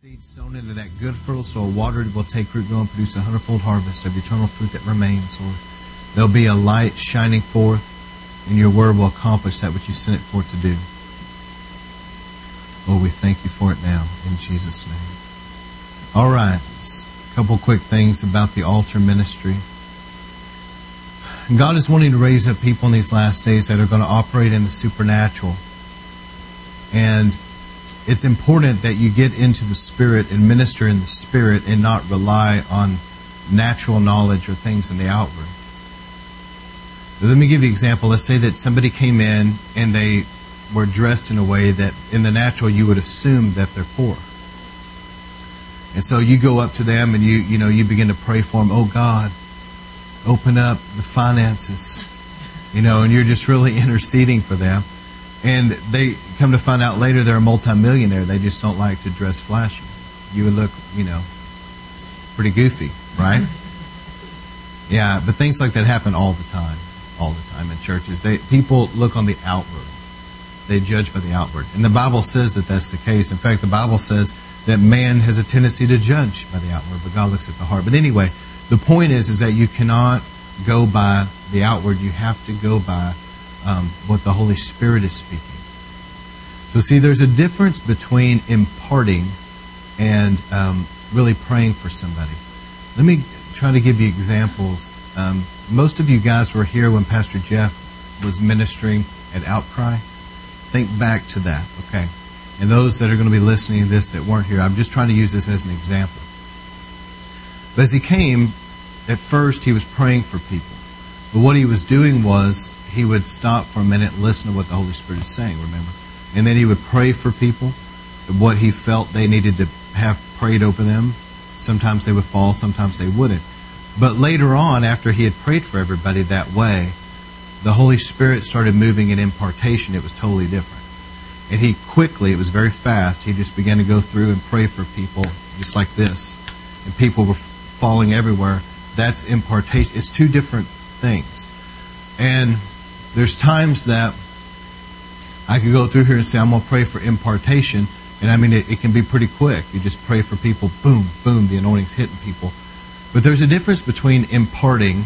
Seed sown into that good soil, watered, will take root, go and produce a hundredfold harvest of eternal fruit that remains, Lord. There'll be a light shining forth, and your word will accomplish that which you sent it forth to do. Lord, we thank you for it now, in Jesus' name. All right, a couple quick things about the altar ministry. God is wanting to raise up people in these last days that are going to operate in the supernatural. And it's important that you get into the Spirit and minister in the Spirit and not rely on natural knowledge or things in the outward. Let me give you an example. Let's say that somebody came in and they were dressed in a way that in the natural you would assume that they're poor. And so you go up to them and you you know you begin to pray for them, "Oh God, open up the finances." You know, and you're just really interceding for them. And they come to find out later they're a multimillionaire. They just don't like to dress flashy. You would look, you know, pretty goofy, right? yeah, but things like that happen all the time, all the time in churches. They people look on the outward. They judge by the outward, and the Bible says that that's the case. In fact, the Bible says that man has a tendency to judge by the outward, but God looks at the heart. But anyway, the point is, is that you cannot go by the outward. You have to go by um, what the Holy Spirit is speaking. So, see, there's a difference between imparting and um, really praying for somebody. Let me try to give you examples. Um, most of you guys were here when Pastor Jeff was ministering at Outcry. Think back to that, okay? And those that are going to be listening to this that weren't here, I'm just trying to use this as an example. But as he came, at first he was praying for people. But what he was doing was he would stop for a minute and listen to what the Holy Spirit is saying, remember? And then he would pray for people, what he felt they needed to have prayed over them. Sometimes they would fall, sometimes they wouldn't. But later on, after he had prayed for everybody that way, the Holy Spirit started moving in impartation. It was totally different. And he quickly, it was very fast, he just began to go through and pray for people just like this. And people were falling everywhere. That's impartation. It's two different things. And there's times that I could go through here and say, I'm going to pray for impartation. And I mean, it, it, can be pretty quick. You just pray for people, boom, boom, the anointing's hitting people. But there's a difference between imparting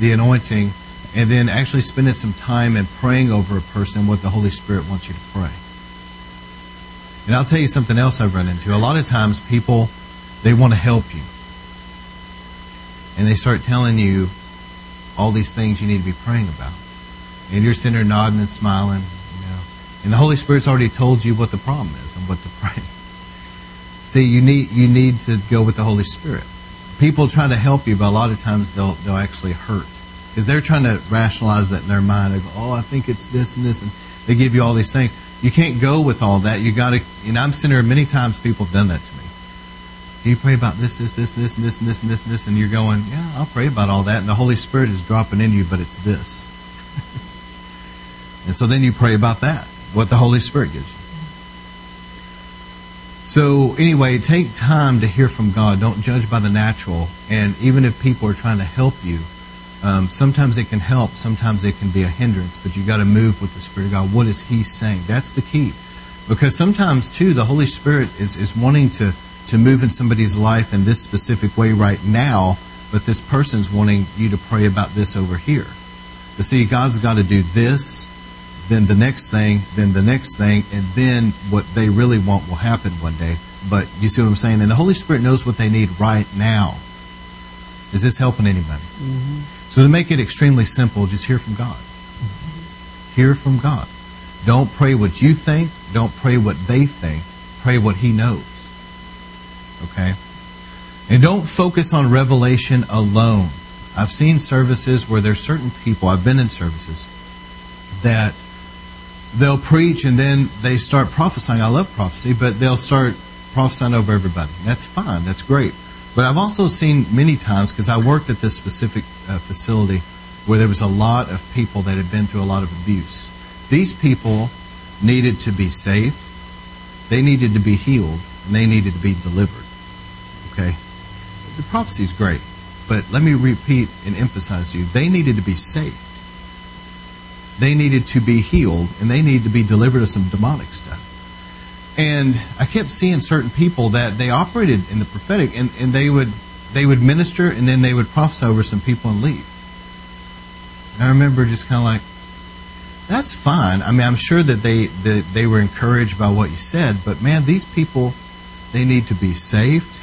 the anointing and then actually spending some time and praying over a person what the Holy Spirit wants you to pray. And I'll tell you something else I've run into. A lot of times people, they want to help you. And they start telling you all these things you need to be praying about. And you're sitting there nodding and smiling, you know. And the Holy Spirit's already told you what the problem is and what to pray. See, you need you need to go with the Holy Spirit. People try to help you, but a lot of times they'll they'll actually hurt because they're trying to rationalize that in their mind. They go, "Oh, I think it's this and this," and they give you all these things. You can't go with all that. You got to. Know, I'm sitting there many times. People have done that to me. Can you pray about this, this, this, this, and this, and this, and this, and this? And you're going, "Yeah, I'll pray about all that." And the Holy Spirit is dropping in you, but it's this. and so then you pray about that, what the Holy Spirit gives you. So anyway, take time to hear from God. Don't judge by the natural. And even if people are trying to help you, um, sometimes it can help, sometimes it can be a hindrance, but you got to move with the Spirit of God. What is He saying? That's the key. Because sometimes, too, the Holy Spirit is, is wanting to, to move in somebody's life in this specific way right now, but this person's wanting you to pray about this over here. But see, God's got to do this, then the next thing, then the next thing, and then what they really want will happen one day. But you see what I'm saying? And the Holy Spirit knows what they need right now. Is this helping anybody? Mm-hmm. So to make it extremely simple, just hear from God. Mm-hmm. Hear from God. Don't pray what you think. Don't pray what they think. Pray what He knows. Okay? And don't focus on revelation alone. I've seen services where there's certain people, I've been in services, that they'll preach and then they start prophesying. I love prophecy, but they'll start prophesying over everybody. That's fine. That's great. But I've also seen many times, because I worked at this specific uh, facility where there was a lot of people that had been through a lot of abuse. These people needed to be saved, they needed to be healed, and they needed to be delivered. Okay? The prophecy is great, but let me repeat and emphasize to you they needed to be saved. They needed to be healed, and they needed to be delivered of some demonic stuff. And I kept seeing certain people that they operated in the prophetic, and, and they would they would minister, and then they would prophesy over some people and leave. And I remember just kind of like, that's fine. I mean, I'm sure that they that they were encouraged by what you said, but man, these people, they need to be saved,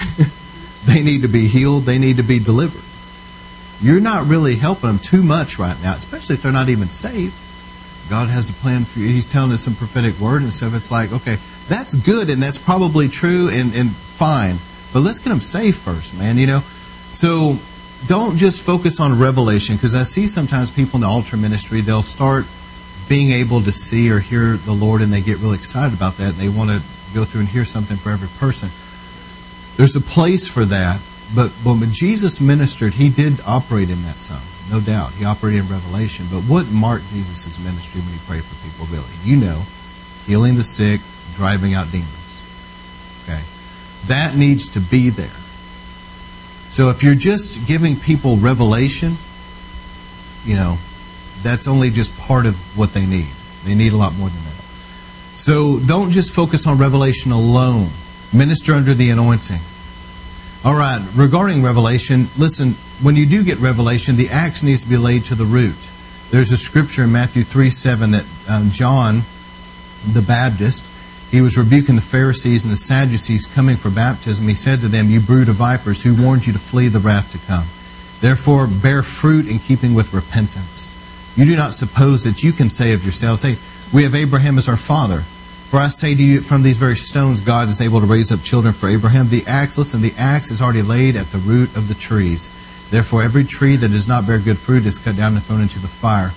they need to be healed, they need to be delivered. You're not really helping them too much right now, especially if they're not even saved. God has a plan for you. He's telling us some prophetic word and stuff. It's like, okay, that's good and that's probably true and, and fine, but let's get them saved first, man. You know, so don't just focus on revelation because I see sometimes people in the altar ministry they'll start being able to see or hear the Lord and they get really excited about that. and They want to go through and hear something for every person. There's a place for that, but, but when Jesus ministered, he did operate in that some, no doubt. He operated in revelation. But what marked Jesus' ministry when he prayed for people, really? You know, healing the sick, driving out demons. Okay? That needs to be there. So if you're just giving people revelation, you know, that's only just part of what they need. They need a lot more than that. So don't just focus on revelation alone. Minister under the anointing. All right, regarding revelation, listen, when you do get revelation, the axe needs to be laid to the root. There's a scripture in Matthew 3 7 that um, John the Baptist, he was rebuking the Pharisees and the Sadducees coming for baptism. He said to them, You brood of vipers, who warned you to flee the wrath to come? Therefore, bear fruit in keeping with repentance. You do not suppose that you can say of yourselves, Hey, we have Abraham as our father. For I say to you, from these very stones, God is able to raise up children for Abraham. The axe, listen, the axe is already laid at the root of the trees. Therefore, every tree that does not bear good fruit is cut down and thrown into the fire.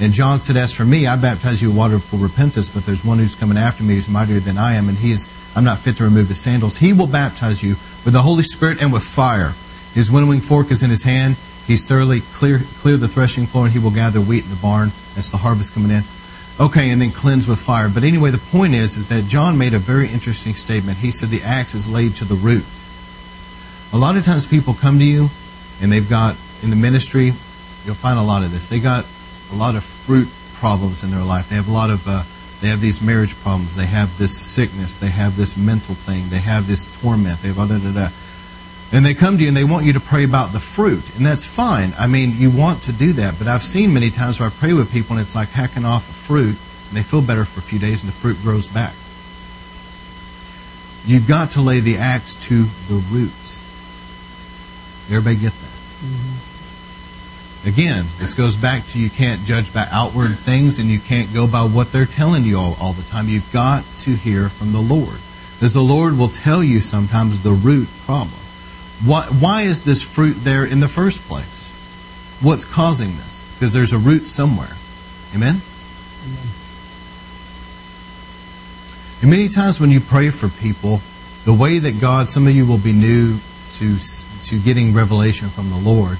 And John said, As for me, I baptize you with water for repentance, but there's one who's coming after me who's mightier than I am, and he is I'm not fit to remove his sandals. He will baptize you with the Holy Spirit and with fire. His winnowing fork is in his hand. He's thoroughly clear clear the threshing floor, and he will gather wheat in the barn. That's the harvest coming in. Okay, and then cleanse with fire. But anyway, the point is, is that John made a very interesting statement. He said the axe is laid to the root. A lot of times people come to you, and they've got in the ministry, you'll find a lot of this. They got a lot of fruit problems in their life. They have a lot of uh, they have these marriage problems. They have this sickness. They have this mental thing. They have this torment. They have da da da. And they come to you and they want you to pray about the fruit, and that's fine. I mean, you want to do that, but I've seen many times where I pray with people and it's like hacking off a fruit, and they feel better for a few days, and the fruit grows back. You've got to lay the axe to the roots. Everybody get that? Mm-hmm. Again, this goes back to you can't judge by outward things and you can't go by what they're telling you all, all the time. You've got to hear from the Lord. Because the Lord will tell you sometimes the root problem. Why, why is this fruit there in the first place? What's causing this? Because there's a root somewhere. Amen? Amen? And many times when you pray for people, the way that God, some of you will be new to, to getting revelation from the Lord.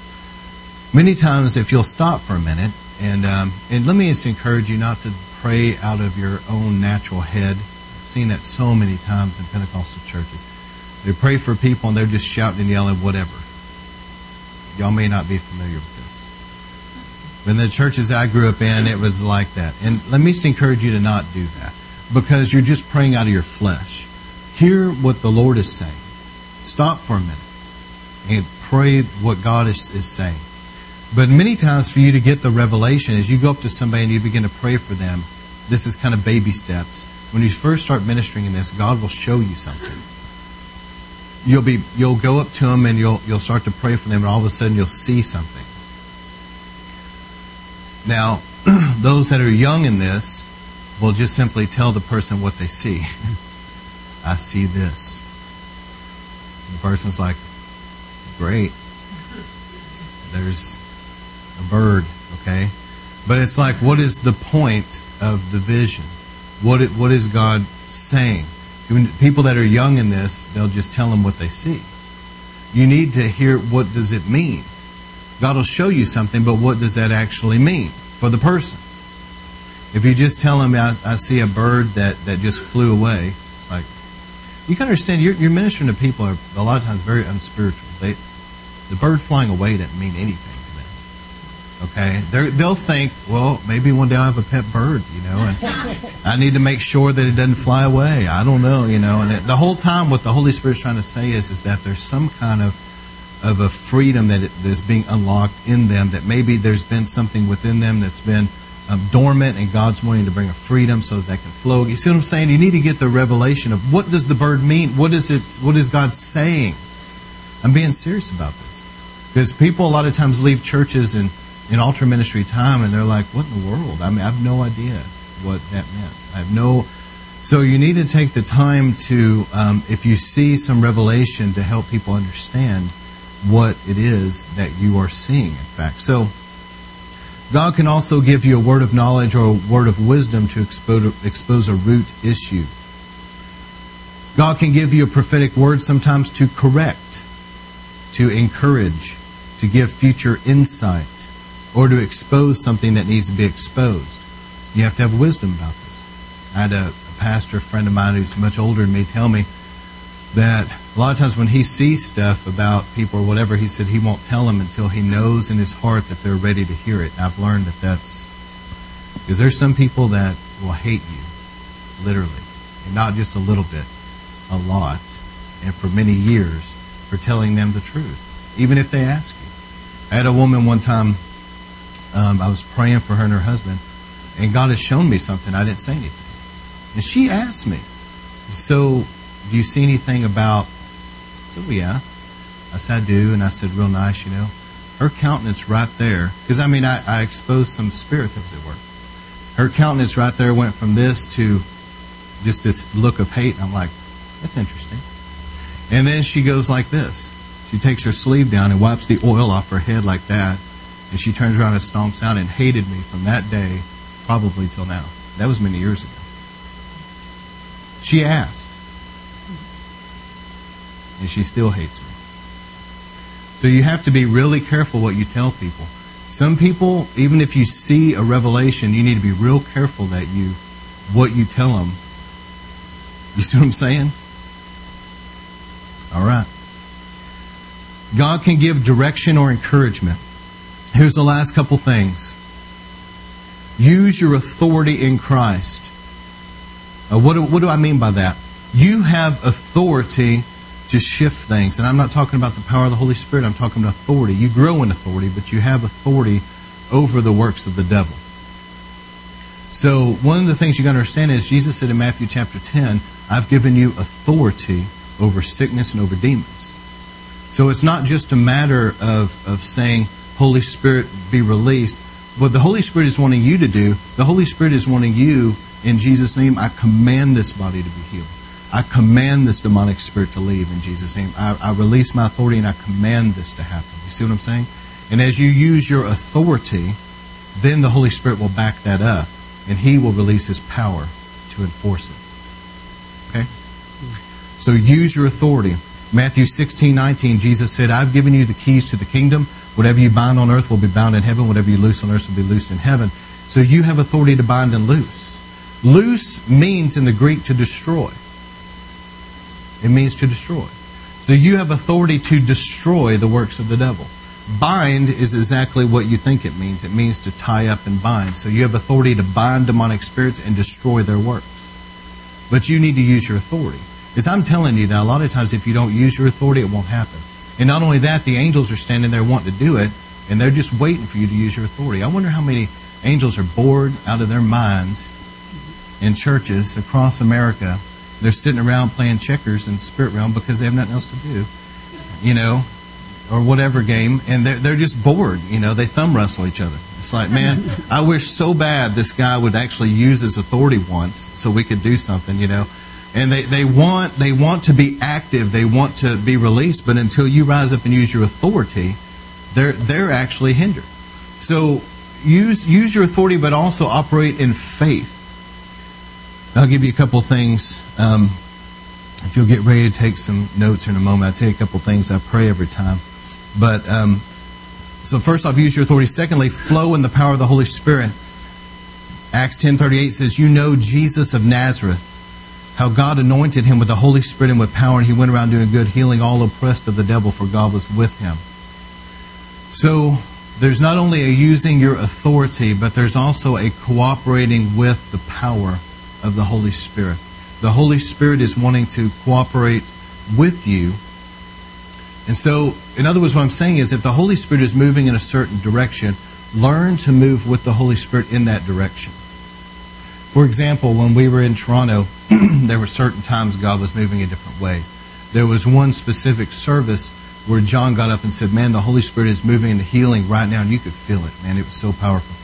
Many times, if you'll stop for a minute, and, um, and let me just encourage you not to pray out of your own natural head. I've seen that so many times in Pentecostal churches. They pray for people and they're just shouting and yelling, whatever. Y'all may not be familiar with this. In the churches I grew up in, it was like that. And let me just encourage you to not do that because you're just praying out of your flesh. Hear what the Lord is saying. Stop for a minute and pray what God is, is saying. But many times for you to get the revelation, as you go up to somebody and you begin to pray for them, this is kind of baby steps. When you first start ministering in this, God will show you something you'll be you'll go up to them and you'll you'll start to pray for them and all of a sudden you'll see something. Now those that are young in this will just simply tell the person what they see. I see this. The person's like great. There's a bird okay? But it's like what is the point of the vision? What it, what is god saying people that are young in this, they'll just tell them what they see. You need to hear what does it mean. God will show you something, but what does that actually mean for the person? If you just tell them, I, I see a bird that, that just flew away, it's like, you can understand, you're, you're ministering to people are a lot of times very unspiritual. They, the bird flying away doesn't mean anything. Okay, They're, they'll think, well, maybe one day I'll have a pet bird, you know, and I need to make sure that it doesn't fly away. I don't know, you know. And it, the whole time, what the Holy Spirit's trying to say is, is that there's some kind of of a freedom that is being unlocked in them. That maybe there's been something within them that's been um, dormant, and God's wanting to bring a freedom so that they can flow. You see what I'm saying? You need to get the revelation of what does the bird mean? What is it? What is God saying? I'm being serious about this because people a lot of times leave churches and in altar ministry time, and they're like, "What in the world?" I mean, I have no idea what that meant. I have no. So you need to take the time to, um, if you see some revelation, to help people understand what it is that you are seeing. In fact, so God can also give you a word of knowledge or a word of wisdom to expose, expose a root issue. God can give you a prophetic word sometimes to correct, to encourage, to give future insight or to expose something that needs to be exposed. You have to have wisdom about this. I had a, a pastor friend of mine who's much older than me tell me that a lot of times when he sees stuff about people or whatever, he said he won't tell them until he knows in his heart that they're ready to hear it. And I've learned that that's because there's some people that will hate you, literally, and not just a little bit, a lot, and for many years for telling them the truth, even if they ask you. I had a woman one time um, I was praying for her and her husband, and God has shown me something. I didn't say anything. And she asked me, So, do you see anything about? I said, Well, yeah. I said, I do. And I said, Real nice, you know. Her countenance right there, because I mean, I, I exposed some spirit that was at work. Her countenance right there went from this to just this look of hate. And I'm like, That's interesting. And then she goes like this. She takes her sleeve down and wipes the oil off her head like that and she turns around and stomps out and hated me from that day, probably till now. That was many years ago. She asked. And she still hates me. So you have to be really careful what you tell people. Some people, even if you see a revelation, you need to be real careful that you, what you tell them. You see what I'm saying? All right. God can give direction or encouragement. Here's the last couple things. Use your authority in Christ. Uh, what, do, what do I mean by that? You have authority to shift things. And I'm not talking about the power of the Holy Spirit, I'm talking about authority. You grow in authority, but you have authority over the works of the devil. So, one of the things you got to understand is Jesus said in Matthew chapter 10, I've given you authority over sickness and over demons. So, it's not just a matter of, of saying, Holy Spirit be released. What the Holy Spirit is wanting you to do, the Holy Spirit is wanting you, in Jesus' name, I command this body to be healed. I command this demonic spirit to leave in Jesus' name. I, I release my authority and I command this to happen. You see what I'm saying? And as you use your authority, then the Holy Spirit will back that up and He will release His power to enforce it. Okay? So use your authority. Matthew 16, 19, Jesus said, I've given you the keys to the kingdom. Whatever you bind on earth will be bound in heaven. Whatever you loose on earth will be loosed in heaven. So you have authority to bind and loose. Loose means in the Greek to destroy. It means to destroy. So you have authority to destroy the works of the devil. Bind is exactly what you think it means. It means to tie up and bind. So you have authority to bind demonic spirits and destroy their works. But you need to use your authority. Because I'm telling you that a lot of times if you don't use your authority, it won't happen. And not only that, the angels are standing there wanting to do it, and they're just waiting for you to use your authority. I wonder how many angels are bored out of their minds in churches across America. They're sitting around playing checkers in the spirit realm because they have nothing else to do, you know, or whatever game, and they're, they're just bored. You know, they thumb wrestle each other. It's like, man, I wish so bad this guy would actually use his authority once so we could do something, you know and they, they want they want to be active. They want to be released. But until you rise up and use your authority they're they're actually hindered. So use use your authority but also operate in faith. I'll give you a couple things. Um, if you'll get ready to take some notes in a moment i'll tell you a couple things. I pray every time. But um, so first off use your authority. Secondly flow in the power of the holy spirit. Acts 10.38 says you know jesus of nazareth how God anointed him with the Holy Spirit and with power, and he went around doing good, healing all oppressed of the devil, for God was with him. So, there's not only a using your authority, but there's also a cooperating with the power of the Holy Spirit. The Holy Spirit is wanting to cooperate with you. And so, in other words, what I'm saying is if the Holy Spirit is moving in a certain direction, learn to move with the Holy Spirit in that direction. For example, when we were in Toronto, there were certain times God was moving in different ways. There was one specific service where John got up and said, Man, the Holy Spirit is moving into healing right now, and you could feel it, man. It was so powerful.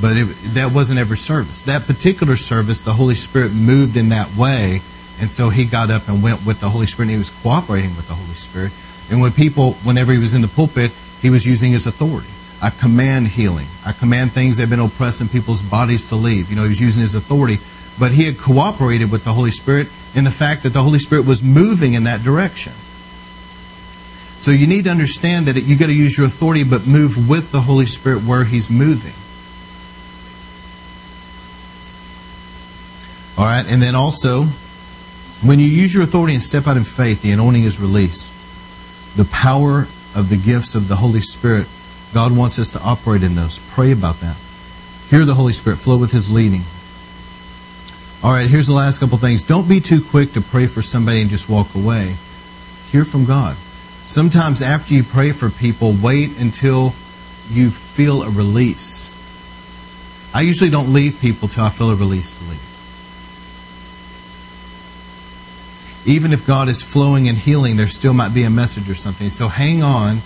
But it, that wasn't every service. That particular service, the Holy Spirit moved in that way, and so he got up and went with the Holy Spirit, and he was cooperating with the Holy Spirit. And when people, whenever he was in the pulpit, he was using his authority. I command healing. I command things that have been oppressing people's bodies to leave. You know, he was using his authority. But he had cooperated with the Holy Spirit in the fact that the Holy Spirit was moving in that direction. So you need to understand that you got to use your authority, but move with the Holy Spirit where He's moving. All right, and then also, when you use your authority and step out in faith, the anointing is released. The power of the gifts of the Holy Spirit, God wants us to operate in those. Pray about that. Hear the Holy Spirit flow with His leading. All right, here's the last couple things. Don't be too quick to pray for somebody and just walk away. Hear from God. Sometimes after you pray for people, wait until you feel a release. I usually don't leave people till I feel a release to leave. Even if God is flowing and healing, there still might be a message or something. So hang on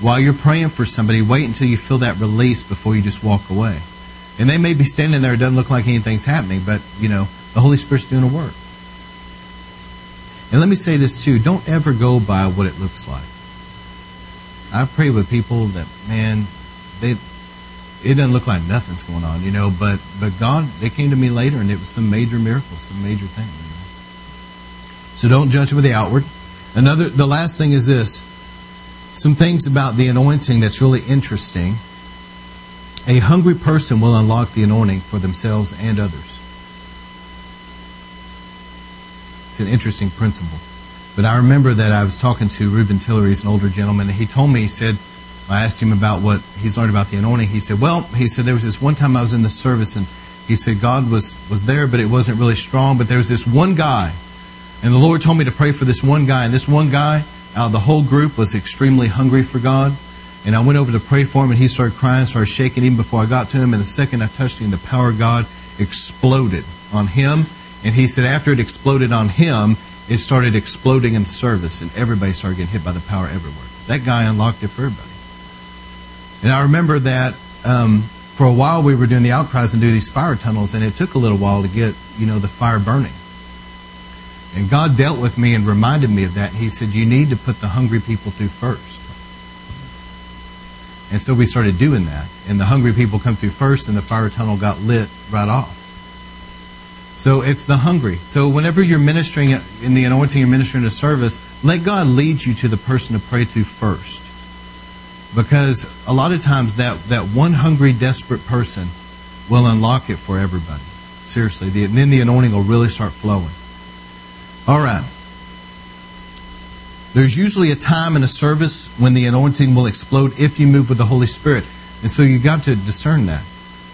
while you're praying for somebody. Wait until you feel that release before you just walk away. And they may be standing there, it doesn't look like anything's happening, but, you know, the Holy Spirit's doing a work. And let me say this too don't ever go by what it looks like. I've prayed with people that, man, they it doesn't look like nothing's going on, you know, but but God, they came to me later and it was some major miracle, some major thing. You know? So don't judge with the outward. Another the last thing is this. Some things about the anointing that's really interesting. A hungry person will unlock the anointing for themselves and others. It's an interesting principle. But I remember that I was talking to Reuben Tillery, he's an older gentleman, and he told me, he said, I asked him about what he's learned about the anointing. He said, Well, he said, there was this one time I was in the service, and he said, God was, was there, but it wasn't really strong. But there was this one guy, and the Lord told me to pray for this one guy, and this one guy out of the whole group was extremely hungry for God. And I went over to pray for him, and he started crying, started shaking even before I got to him. And the second I touched him, the power of God exploded on him and he said after it exploded on him, it started exploding in the service, and everybody started getting hit by the power everywhere. That guy unlocked it for everybody. And I remember that um, for a while we were doing the outcries and doing these fire tunnels, and it took a little while to get you know the fire burning. And God dealt with me and reminded me of that. He said, "You need to put the hungry people through first. And so we started doing that, and the hungry people come through first, and the fire tunnel got lit right off. So it's the hungry. So whenever you're ministering in the anointing, you're ministering a service, let God lead you to the person to pray to first. Because a lot of times that, that one hungry, desperate person will unlock it for everybody. Seriously. The, and then the anointing will really start flowing. All right. There's usually a time in a service when the anointing will explode if you move with the Holy Spirit. And so you've got to discern that.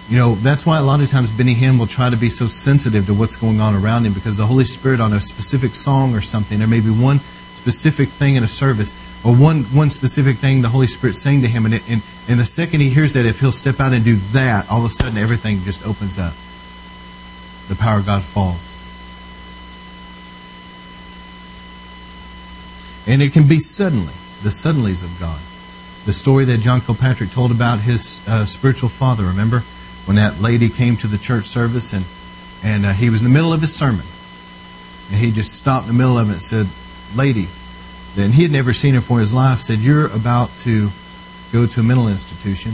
You know, that's why a lot of times Benny Hinn will try to be so sensitive to what's going on around him because the Holy Spirit on a specific song or something, there may be one specific thing in a service or one, one specific thing the Holy Spirit's saying to him. And, it, and, and the second he hears that, if he'll step out and do that, all of a sudden everything just opens up. The power of God falls. And it can be suddenly, the suddenlies of God. The story that John Kilpatrick told about his uh, spiritual father, remember? when that lady came to the church service and and uh, he was in the middle of his sermon and he just stopped in the middle of it and said, "Lady," then he had never seen her for his life. Said, "You're about to go to a mental institution."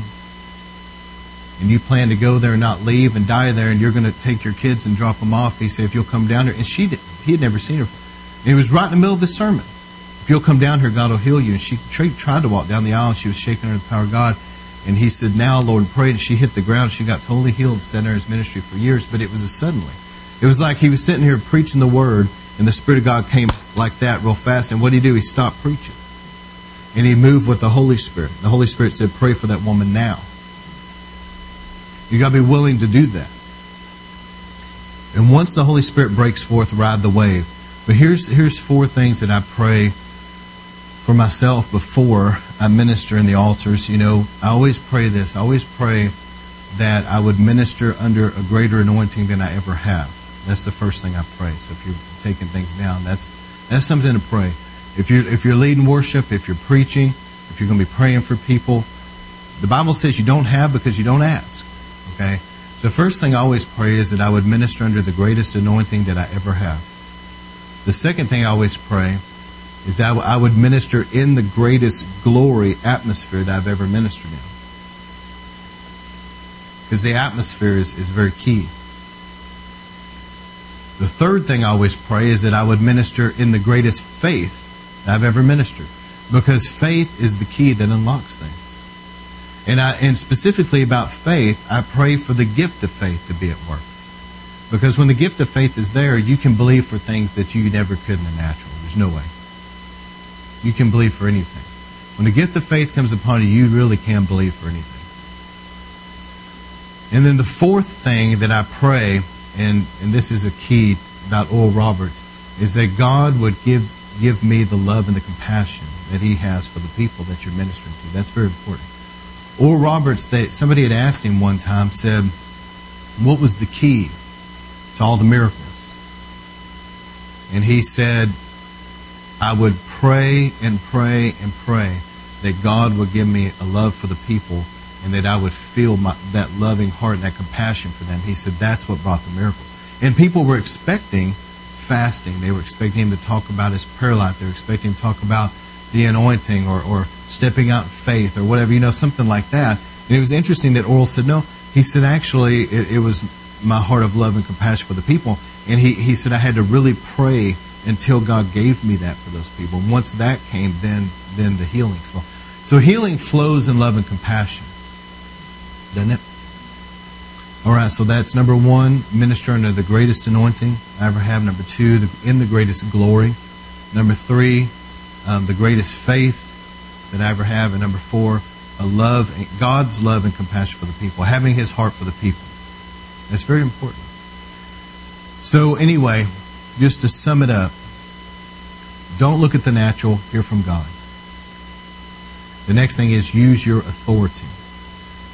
And you plan to go there and not leave and die there, and you're going to take your kids and drop them off. He said, "If you'll come down here," and she did, he had never seen her. And he was right in the middle of his sermon. If you'll come down here, God will heal you. And she tried to walk down the aisle, and she was shaking under the power of God. And he said, Now, Lord, pray. And she hit the ground. She got totally healed, sat in his ministry for years, but it was a suddenly. It was like he was sitting here preaching the word, and the Spirit of God came like that real fast. And what did he do? He stopped preaching. and he moved with the Holy Spirit. The Holy Spirit said, Pray for that woman now. You got to be willing to do that. And once the Holy Spirit breaks forth, ride the wave. But here's here's four things that I pray for myself before I minister in the altars. You know, I always pray this. I always pray that I would minister under a greater anointing than I ever have. That's the first thing I pray. So if you're taking things down, that's that's something to pray. If you're if you're leading worship, if you're preaching, if you're going to be praying for people, the Bible says you don't have because you don't ask. Okay. So the first thing I always pray is that I would minister under the greatest anointing that I ever have. The second thing I always pray is that I would minister in the greatest glory atmosphere that I've ever ministered in. Because the atmosphere is, is very key. The third thing I always pray is that I would minister in the greatest faith that I've ever ministered. Because faith is the key that unlocks things. And, I, and specifically about faith, I pray for the gift of faith to be at work. Because when the gift of faith is there, you can believe for things that you never could in the natural. There's no way. You can believe for anything. When the gift of faith comes upon you, you really can believe for anything. And then the fourth thing that I pray, and, and this is a key about Oral Roberts, is that God would give, give me the love and the compassion that He has for the people that you're ministering to. That's very important. Oral Roberts, they, somebody had asked him one time, said, What was the key to all the miracles? And he said, I would pray and pray and pray that God would give me a love for the people and that I would feel my, that loving heart and that compassion for them. He said that's what brought the miracles. And people were expecting fasting. They were expecting him to talk about his prayer life. They were expecting him to talk about the anointing or, or stepping out in faith or whatever, you know, something like that. And it was interesting that Oral said, no. He said, actually, it, it was my heart of love and compassion for the people. And he, he said, I had to really pray until God gave me that for those people. And once that came, then then the healings flow. So healing flows in love and compassion, doesn't it? All right, so that's number one, minister under the greatest anointing I ever have. Number two, the, in the greatest glory. Number three, um, the greatest faith that I ever have. And number four, a love, God's love and compassion for the people, having His heart for the people. That's very important. So anyway, just to sum it up, don't look at the natural, hear from God. The next thing is use your authority.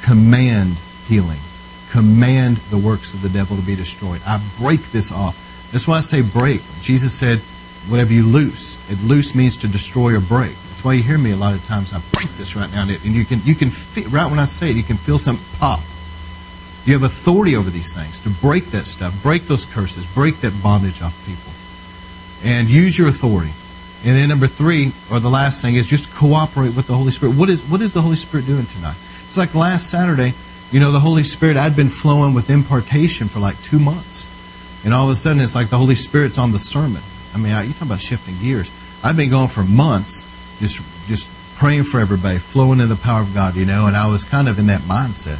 Command healing. Command the works of the devil to be destroyed. I break this off. That's why I say break. Jesus said, whatever you loose. It loose means to destroy or break. That's why you hear me a lot of times. I break this right now, and you can you can feel, right when I say it, you can feel something pop. You have authority over these things to break that stuff, break those curses, break that bondage off people, and use your authority. And then number three, or the last thing, is just cooperate with the Holy Spirit. What is what is the Holy Spirit doing tonight? It's like last Saturday, you know, the Holy Spirit, I'd been flowing with impartation for like two months. And all of a sudden it's like the Holy Spirit's on the sermon. I mean, you talk about shifting gears. I've been going for months, just just praying for everybody, flowing in the power of God, you know, and I was kind of in that mindset.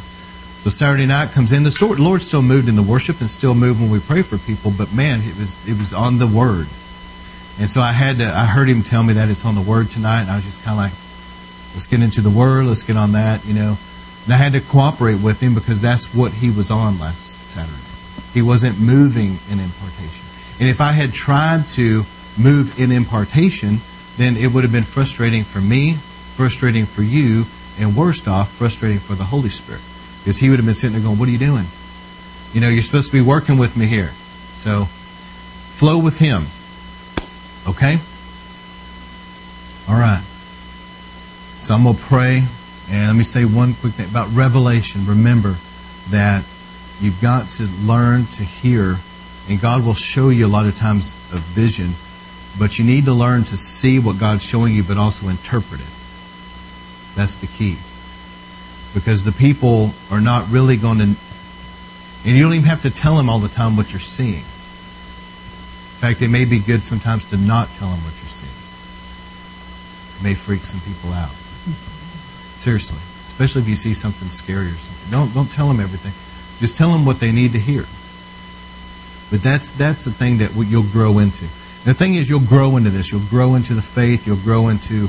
So Saturday night comes in. The Lord still moved in the worship and still moved when we pray for people, but man, it was it was on the Word. And so I had to, I heard him tell me that it's on the Word tonight, and I was just kind of like, let's get into the Word, let's get on that, you know. And I had to cooperate with him because that's what he was on last Saturday. He wasn't moving in impartation. And if I had tried to move in impartation, then it would have been frustrating for me, frustrating for you, and worst off, frustrating for the Holy Spirit. Because he would have been sitting there going, What are you doing? You know, you're supposed to be working with me here. So flow with him. Okay? All right. So I'm going to pray. And let me say one quick thing about revelation. Remember that you've got to learn to hear, and God will show you a lot of times a vision, but you need to learn to see what God's showing you, but also interpret it. That's the key. Because the people are not really going to, and you don't even have to tell them all the time what you're seeing. In fact, it may be good sometimes to not tell them what you're seeing. It may freak some people out. Seriously. Especially if you see something scary or something. Don't, don't tell them everything. Just tell them what they need to hear. But that's, that's the thing that you'll grow into. And the thing is, you'll grow into this. You'll grow into the faith. You'll grow into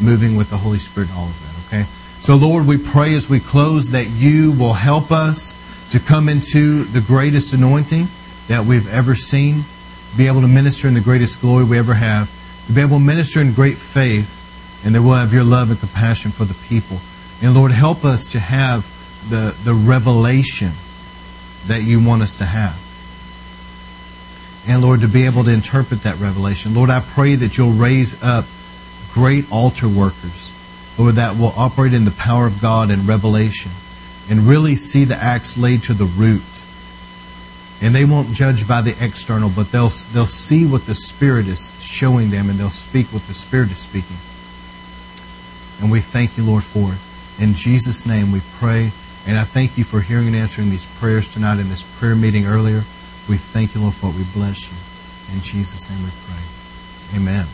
moving with the Holy Spirit and all of that, okay? So, Lord, we pray as we close that you will help us to come into the greatest anointing that we've ever seen, be able to minister in the greatest glory we ever have, to be able to minister in great faith, and that we'll have your love and compassion for the people. And Lord, help us to have the, the revelation that you want us to have. And Lord, to be able to interpret that revelation. Lord, I pray that you'll raise up great altar workers, Lord, that will operate in the power of God and revelation and really see the acts laid to the root. And they won't judge by the external, but they'll, they'll see what the Spirit is showing them and they'll speak what the Spirit is speaking. And we thank you, Lord, for it. In Jesus' name we pray. And I thank you for hearing and answering these prayers tonight in this prayer meeting earlier. We thank you, Lord, for it. We bless you. In Jesus' name we pray. Amen.